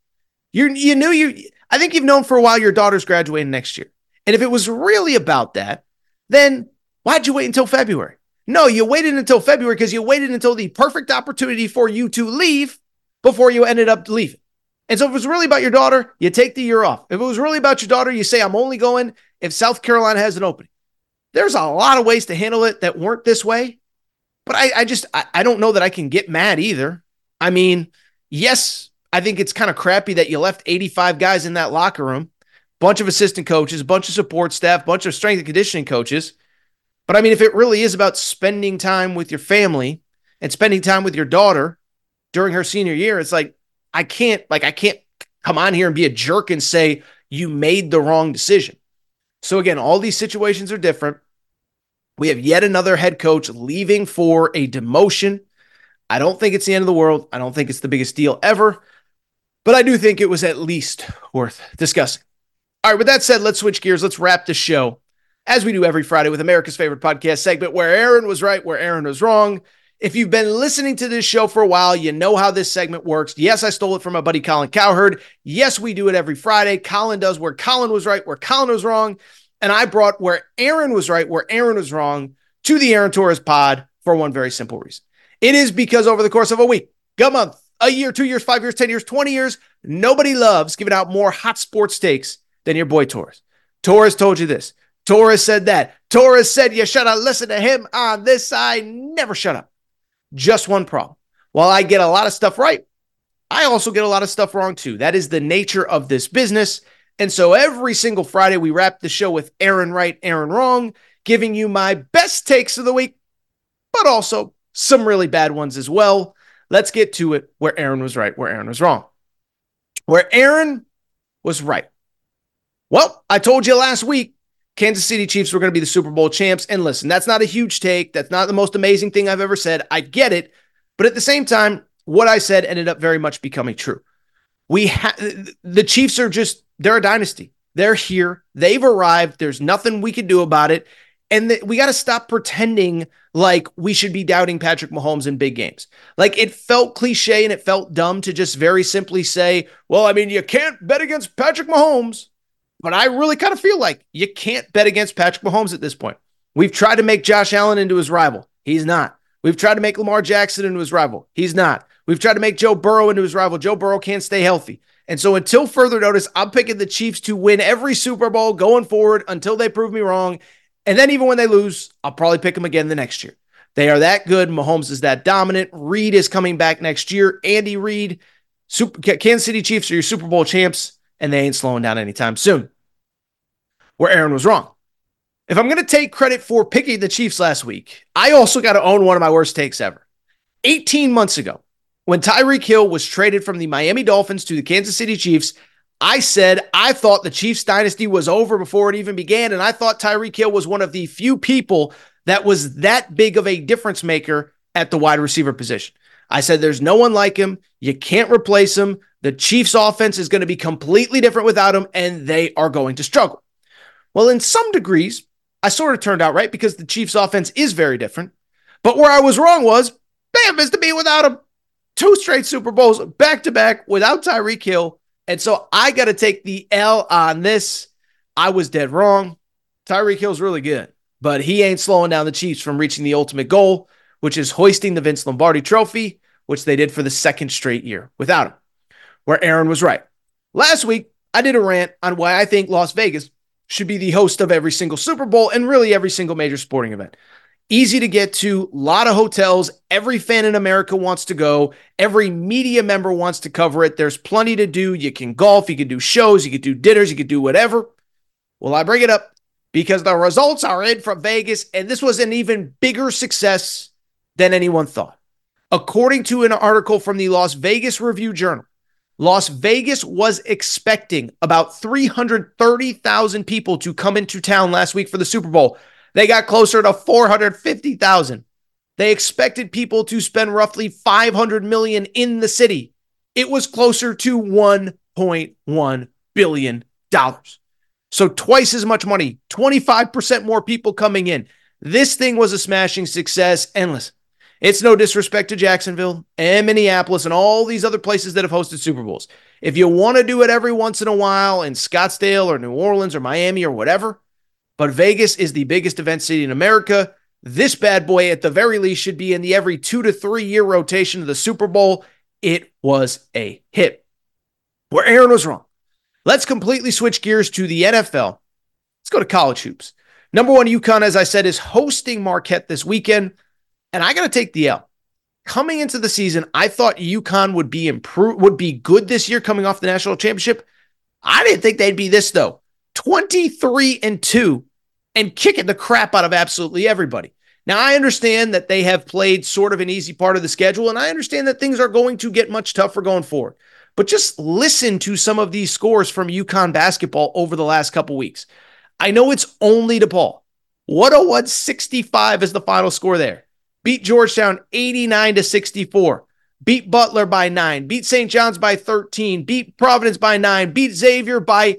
Speaker 9: You you knew you I think you've known for a while your daughter's graduating next year. And if it was really about that, then why'd you wait until February? No, you waited until February because you waited until the perfect opportunity for you to leave before you ended up leaving. And so if it was really about your daughter, you take the year off. If it was really about your daughter, you say, I'm only going if South Carolina has an opening. There's a lot of ways to handle it that weren't this way. But I, I just I, I don't know that I can get mad either. I mean, yes, I think it's kind of crappy that you left 85 guys in that locker room, bunch of assistant coaches, bunch of support staff, bunch of strength and conditioning coaches. But I mean, if it really is about spending time with your family and spending time with your daughter during her senior year, it's like I can't like I can't come on here and be a jerk and say you made the wrong decision. So again, all these situations are different. We have yet another head coach leaving for a demotion. I don't think it's the end of the world. I don't think it's the biggest deal ever, but I do think it was at least worth discussing. All right, with that said, let's switch gears. Let's wrap the show as we do every Friday with America's favorite podcast segment where Aaron was right, where Aaron was wrong. If you've been listening to this show for a while, you know how this segment works. Yes, I stole it from my buddy Colin Cowherd. Yes, we do it every Friday. Colin does where Colin was right, where Colin was wrong. And I brought where Aaron was right, where Aaron was wrong to the Aaron Torres pod for one very simple reason. It is because over the course of a week, a month, a year, two years, five years, 10 years, 20 years, nobody loves giving out more hot sports takes than your boy Torres. Torres told you this. Torres said that. Torres said you should have listened to him on this side. Never shut up. Just one problem. While I get a lot of stuff right, I also get a lot of stuff wrong too. That is the nature of this business. And so every single Friday, we wrap the show with Aaron Right, Aaron Wrong, giving you my best takes of the week, but also some really bad ones as well. Let's get to it where Aaron was right, where Aaron was wrong. Where Aaron was right. Well, I told you last week Kansas City Chiefs were going to be the Super Bowl champs. And listen, that's not a huge take. That's not the most amazing thing I've ever said. I get it. But at the same time, what I said ended up very much becoming true. We have the Chiefs are just they're a dynasty. They're here. They've arrived. There's nothing we can do about it. And th- we got to stop pretending like we should be doubting Patrick Mahomes in big games. Like it felt cliche and it felt dumb to just very simply say, well, I mean, you can't bet against Patrick Mahomes. But I really kind of feel like you can't bet against Patrick Mahomes at this point. We've tried to make Josh Allen into his rival. He's not. We've tried to make Lamar Jackson into his rival. He's not. We've tried to make Joe Burrow into his rival. Joe Burrow can't stay healthy. And so until further notice, I'm picking the Chiefs to win every Super Bowl going forward until they prove me wrong. And then even when they lose, I'll probably pick them again the next year. They are that good. Mahomes is that dominant. Reid is coming back next year. Andy Reid, Super, Kansas City Chiefs are your Super Bowl champs, and they ain't slowing down anytime soon. Where Aaron was wrong. If I'm going to take credit for picking the Chiefs last week, I also got to own one of my worst takes ever. 18 months ago, when Tyreek Hill was traded from the Miami Dolphins to the Kansas City Chiefs, I said I thought the Chiefs dynasty was over before it even began. And I thought Tyreek Hill was one of the few people that was that big of a difference maker at the wide receiver position. I said there's no one like him. You can't replace him. The Chiefs offense is going to be completely different without him, and they are going to struggle. Well, in some degrees, I sort of turned out right because the Chiefs offense is very different. But where I was wrong was Bam is to be without him. Two straight Super Bowls back to back without Tyreek Hill. And so I got to take the L on this. I was dead wrong. Tyreek Hill's really good, but he ain't slowing down the Chiefs from reaching the ultimate goal, which is hoisting the Vince Lombardi trophy, which they did for the second straight year without him. Where Aaron was right. Last week, I did a rant on why I think Las Vegas should be the host of every single Super Bowl and really every single major sporting event. Easy to get to, lot of hotels. Every fan in America wants to go. Every media member wants to cover it. There's plenty to do. You can golf, you can do shows, you can do dinners, you can do whatever. Well, I bring it up because the results are in from Vegas, and this was an even bigger success than anyone thought. According to an article from the Las Vegas Review Journal, Las Vegas was expecting about 330,000 people to come into town last week for the Super Bowl. They got closer to 450,000. They expected people to spend roughly 500 million in the city. It was closer to 1.1 billion dollars. So twice as much money, 25% more people coming in. This thing was a smashing success. Listen, it's no disrespect to Jacksonville and Minneapolis and all these other places that have hosted Super Bowls. If you want to do it every once in a while in Scottsdale or New Orleans or Miami or whatever, but Vegas is the biggest event city in America. This bad boy, at the very least, should be in the every two to three year rotation of the Super Bowl. It was a hit. Where Aaron was wrong. Let's completely switch gears to the NFL. Let's go to college hoops. Number one, UConn, as I said, is hosting Marquette this weekend. And I got to take the L. Coming into the season, I thought UConn would be improved, would be good this year coming off the national championship. I didn't think they'd be this though. 23 and 2 and kicking the crap out of absolutely everybody. Now, I understand that they have played sort of an easy part of the schedule, and I understand that things are going to get much tougher going forward. But just listen to some of these scores from UConn basketball over the last couple weeks. I know it's only DePaul. 101 65 is the final score there beat Georgetown 89 to 64, beat Butler by nine, beat St. John's by 13, beat Providence by nine, beat Xavier by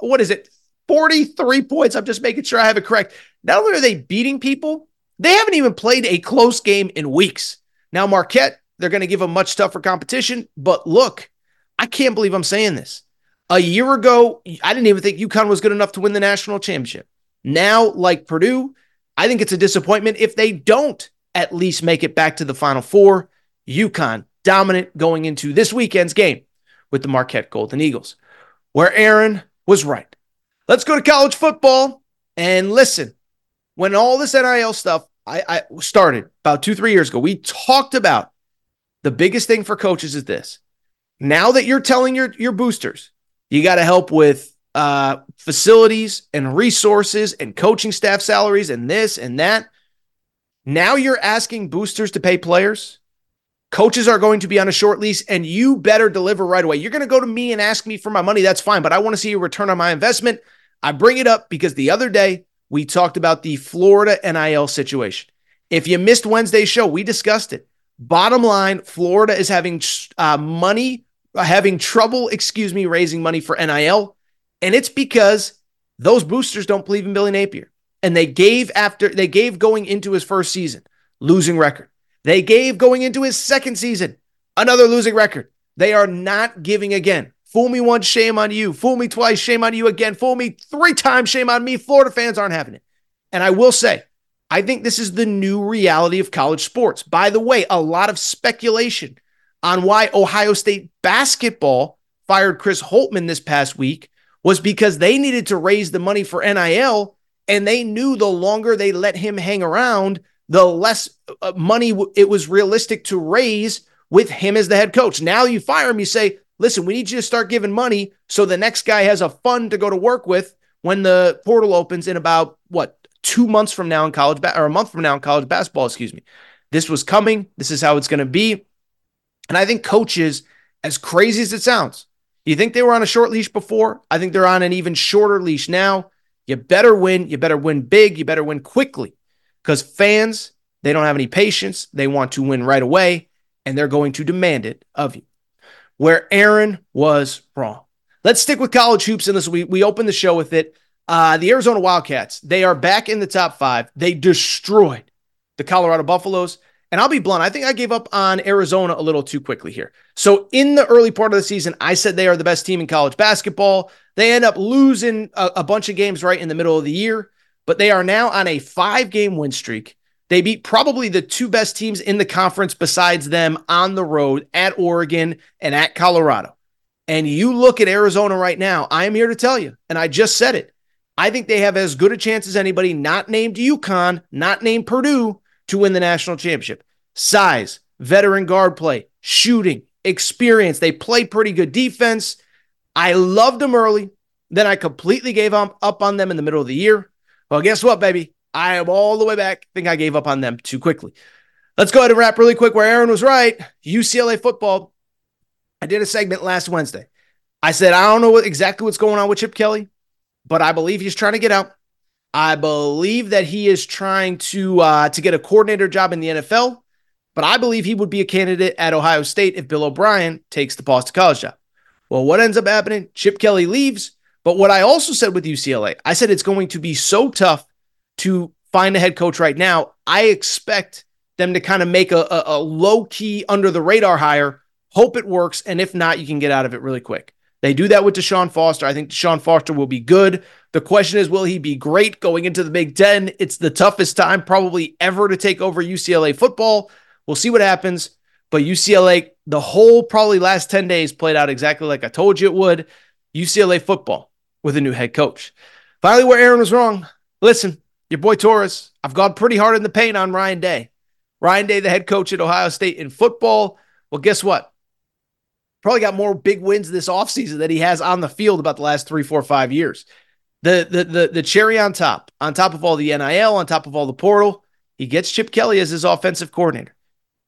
Speaker 9: what is it? 43 points. I'm just making sure I have it correct. Not only are they beating people, they haven't even played a close game in weeks. Now, Marquette, they're going to give a much tougher competition. But look, I can't believe I'm saying this. A year ago, I didn't even think UConn was good enough to win the national championship. Now, like Purdue, I think it's a disappointment if they don't at least make it back to the Final Four. UConn dominant going into this weekend's game with the Marquette Golden Eagles, where Aaron was right. Let's go to college football and listen. When all this NIL stuff I, I started about two, three years ago, we talked about the biggest thing for coaches is this. Now that you're telling your, your boosters, you got to help with uh, facilities and resources and coaching staff salaries and this and that. Now you're asking boosters to pay players. Coaches are going to be on a short lease and you better deliver right away. You're going to go to me and ask me for my money. That's fine, but I want to see a return on my investment. I bring it up because the other day we talked about the Florida NIL situation. If you missed Wednesday's show, we discussed it. Bottom line, Florida is having uh, money, having trouble, excuse me, raising money for NIL. And it's because those boosters don't believe in Billy Napier. And they gave after they gave going into his first season, losing record. They gave going into his second season, another losing record. They are not giving again. Fool me once, shame on you. Fool me twice, shame on you again. Fool me three times, shame on me. Florida fans aren't having it. And I will say, I think this is the new reality of college sports. By the way, a lot of speculation on why Ohio State basketball fired Chris Holtmann this past week was because they needed to raise the money for NIL and they knew the longer they let him hang around, the less uh, money it was realistic to raise with him as the head coach. Now you fire him, you say, listen, we need you to start giving money so the next guy has a fund to go to work with when the portal opens in about what two months from now in college ba- or a month from now in college basketball, excuse me. This was coming. This is how it's going to be. And I think coaches, as crazy as it sounds, you think they were on a short leash before? I think they're on an even shorter leash now. You better win. You better win big. You better win quickly because fans, they don't have any patience. They want to win right away and they're going to demand it of you. Where Aaron was wrong. Let's stick with college hoops in this. We, we opened the show with it. Uh, the Arizona Wildcats, they are back in the top five. They destroyed the Colorado Buffaloes. And I'll be blunt, I think I gave up on Arizona a little too quickly here. So, in the early part of the season, I said they are the best team in college basketball. They end up losing a, a bunch of games right in the middle of the year, but they are now on a five game win streak. They beat probably the two best teams in the conference besides them on the road at Oregon and at Colorado. And you look at Arizona right now, I am here to tell you, and I just said it. I think they have as good a chance as anybody, not named UConn, not named Purdue, to win the national championship. Size, veteran guard play, shooting, experience. They play pretty good defense. I loved them early. Then I completely gave up, up on them in the middle of the year. Well, guess what, baby? I am all the way back. I think I gave up on them too quickly. Let's go ahead and wrap really quick where Aaron was right. UCLA football. I did a segment last Wednesday. I said, I don't know what, exactly what's going on with Chip Kelly, but I believe he's trying to get out. I believe that he is trying to uh, to get a coordinator job in the NFL, but I believe he would be a candidate at Ohio State if Bill O'Brien takes the Boston College job. Well, what ends up happening? Chip Kelly leaves. But what I also said with UCLA, I said it's going to be so tough to find a head coach right now. I expect them to kind of make a, a, a low key under the radar hire, hope it works, and if not, you can get out of it really quick. They do that with Deshaun Foster. I think Deshaun Foster will be good. The question is, will he be great going into the Big Ten? It's the toughest time probably ever to take over UCLA football. We'll see what happens. But UCLA, the whole probably last 10 days played out exactly like I told you it would. UCLA football with a new head coach. Finally, where Aaron was wrong. Listen, your boy Torres, I've gone pretty hard in the paint on Ryan Day. Ryan Day, the head coach at Ohio State in football. Well, guess what? Probably got more big wins this offseason than he has on the field about the last three, four, five years. The, the the the cherry on top, on top of all the NIL, on top of all the portal, he gets Chip Kelly as his offensive coordinator.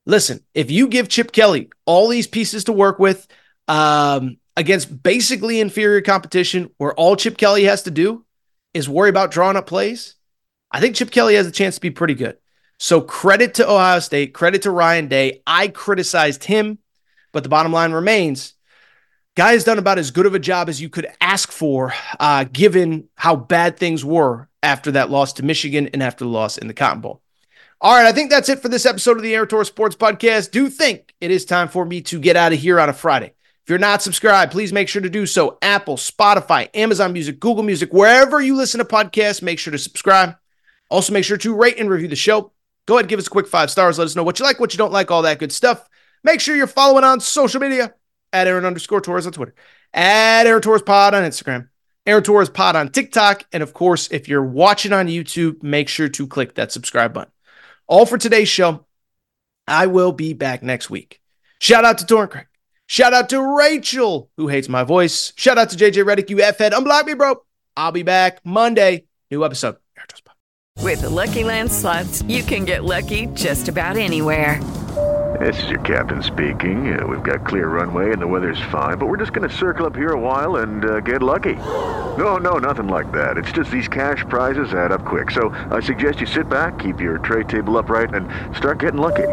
Speaker 9: Listen, if you give Chip Kelly all these pieces to work with um, against basically inferior competition, where all Chip Kelly has to do is worry about drawing up plays, I think Chip Kelly has a chance to be pretty good. So credit to Ohio State, credit to Ryan Day. I criticized him, but the bottom line remains guy has done about as good of a job as you could ask for, uh, given how bad things were after that loss to Michigan and after the loss in the Cotton Bowl. All right, I think that's it for this episode of the Aaron Torres Sports Podcast. Do think it is time for me to get out of here on a Friday. If you're not subscribed, please make sure to do so. Apple, Spotify, Amazon Music, Google Music, wherever you listen to podcasts, make sure to subscribe. Also, make sure to rate and review the show. Go ahead, give us a quick five stars. Let us know what you like, what you don't like, all that good stuff. Make sure you're following on social media at Aaron underscore Torres on Twitter, at Aaron Torres Pod on Instagram, Aaron Torres Pod on TikTok. And of course, if you're watching on YouTube, make sure to click that subscribe button. All for today's show. I will be back next week. Shout out to Torn Craig. Shout out to Rachel, who hates my voice. Shout out to JJ Redick, you F head. Unblock me, bro. I'll be back Monday. New episode.
Speaker 1: With the Lucky Land slots, you can get lucky just about anywhere.
Speaker 10: This is your captain speaking. Uh, we've got clear runway and the weather's fine, but we're just going to circle up here a while and uh, get lucky. No, no, nothing like that. It's just these cash prizes add up quick. So I suggest you sit back, keep your tray table upright, and start getting lucky.